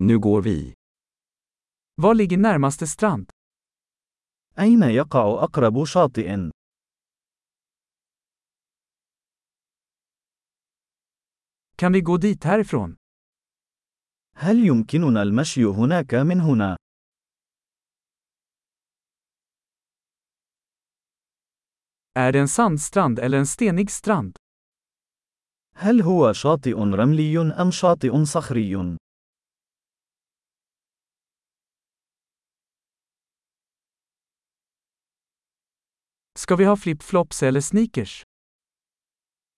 Nu går vi. Var ligger närmaste strand? أين يقع أقرب شاطئ؟ Kan vi gå dit härifrån? هل يمكننا المشي هناك من هنا؟ Är det en sandstrand eller en stenig strand? هل هو شاطئ رملي أم شاطئ صخري؟ Ska vi ha flip-flops eller sneakers?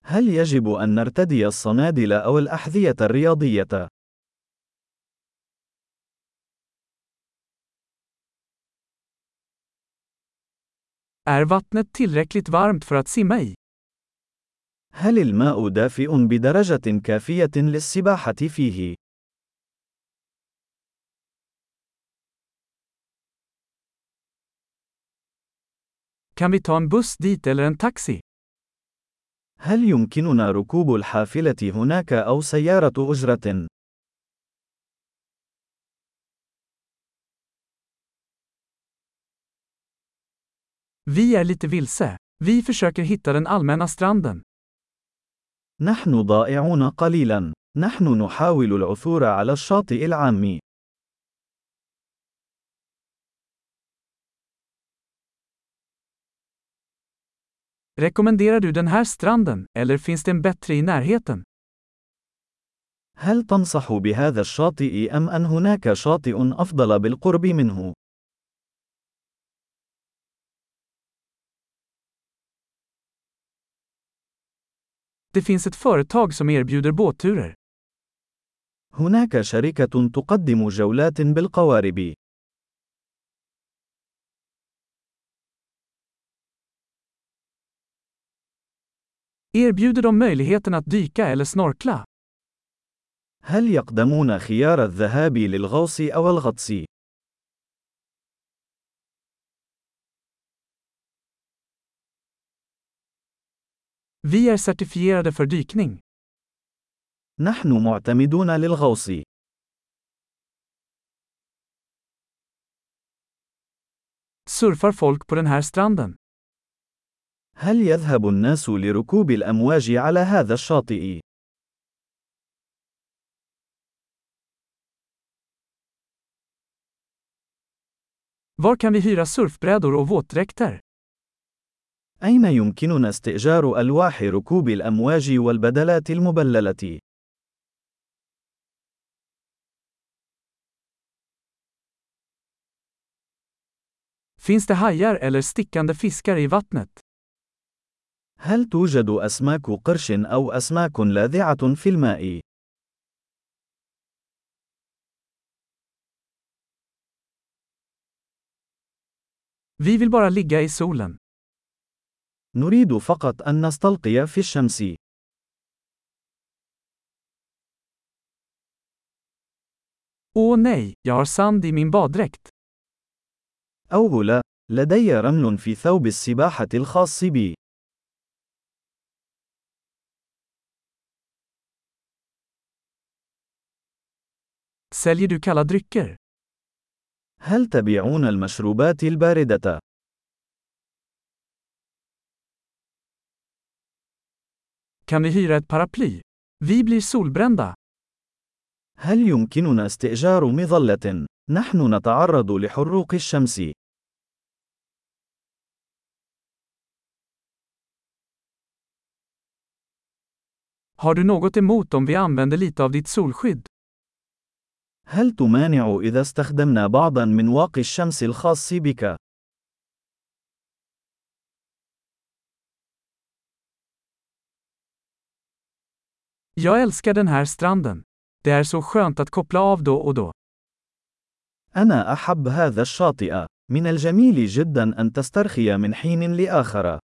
هل يجب أن نرتدي الصنادل أو الأحذية الرياضية؟ Är vattnet tillräckligt varmt för att simma i? هل الماء دافئ بدرجة كافية للسباحة فيه؟ Kan vi ta en buss dit eller en taxi? هل يمكننا ركوب الحافلة هناك أو سيارة أجرة؟ Vi är lite vilse. Vi försöker hitta den allmänna stranden. نحن ضائعون قليلا. نحن نحاول العثور على الشاطئ العام. Rekommenderar du den här stranden, eller finns det en bättre i närheten? هل تنصح بهذا الشاطئ أم أن هناك شاطئ أفضل بالقرب منه؟ Det finns ett företag som erbjuder båtturer. هناك شركة تقدم جولات بالقوارب. Erbjuder de möjligheten att dyka eller snorkla? هل يقدمون خيار الذهاب للغوص أو الغطس؟ Vi är certifierade för dykning. نحن معتمدون للغوص. Surfar folk på den här stranden? هل يذهب الناس لركوب الأمواج على هذا الشاطئ؟ Var kan vi hyra surfbrädor och våtdräkter? أين يمكننا استئجار ألواح ركوب الأمواج والبدلات المبللة؟ Finns det hajar eller stickande fiskar i vattnet? هل توجد أسماك قرش أو أسماك لاذعة في الماء؟ Vi vill bara ligga i solen. نريد فقط أن نستلقي في الشمس. Åh nej, jag har sand i min baddräkt. أوه لا، لدي رمل في ثوب السباحة الخاص بي. Säljer du kalla drycker? هل تبيعون المشروبات الباردة؟ Kan vi hyra ett paraply? Vi blir solbrända. هل يمكننا استئجار مظلة؟ نحن نتعرض لحروق الشمس. Har du något emot om vi använder lite av ditt solskydd? هل تمانع إذا استخدمنا بعضا من واقي الشمس الخاص بك؟ Jag älskar den här stranden. Det är så skönt att koppla av då och då. أنا أحب هذا الشاطئ. من الجميل جدا أن تسترخي من حين لآخر.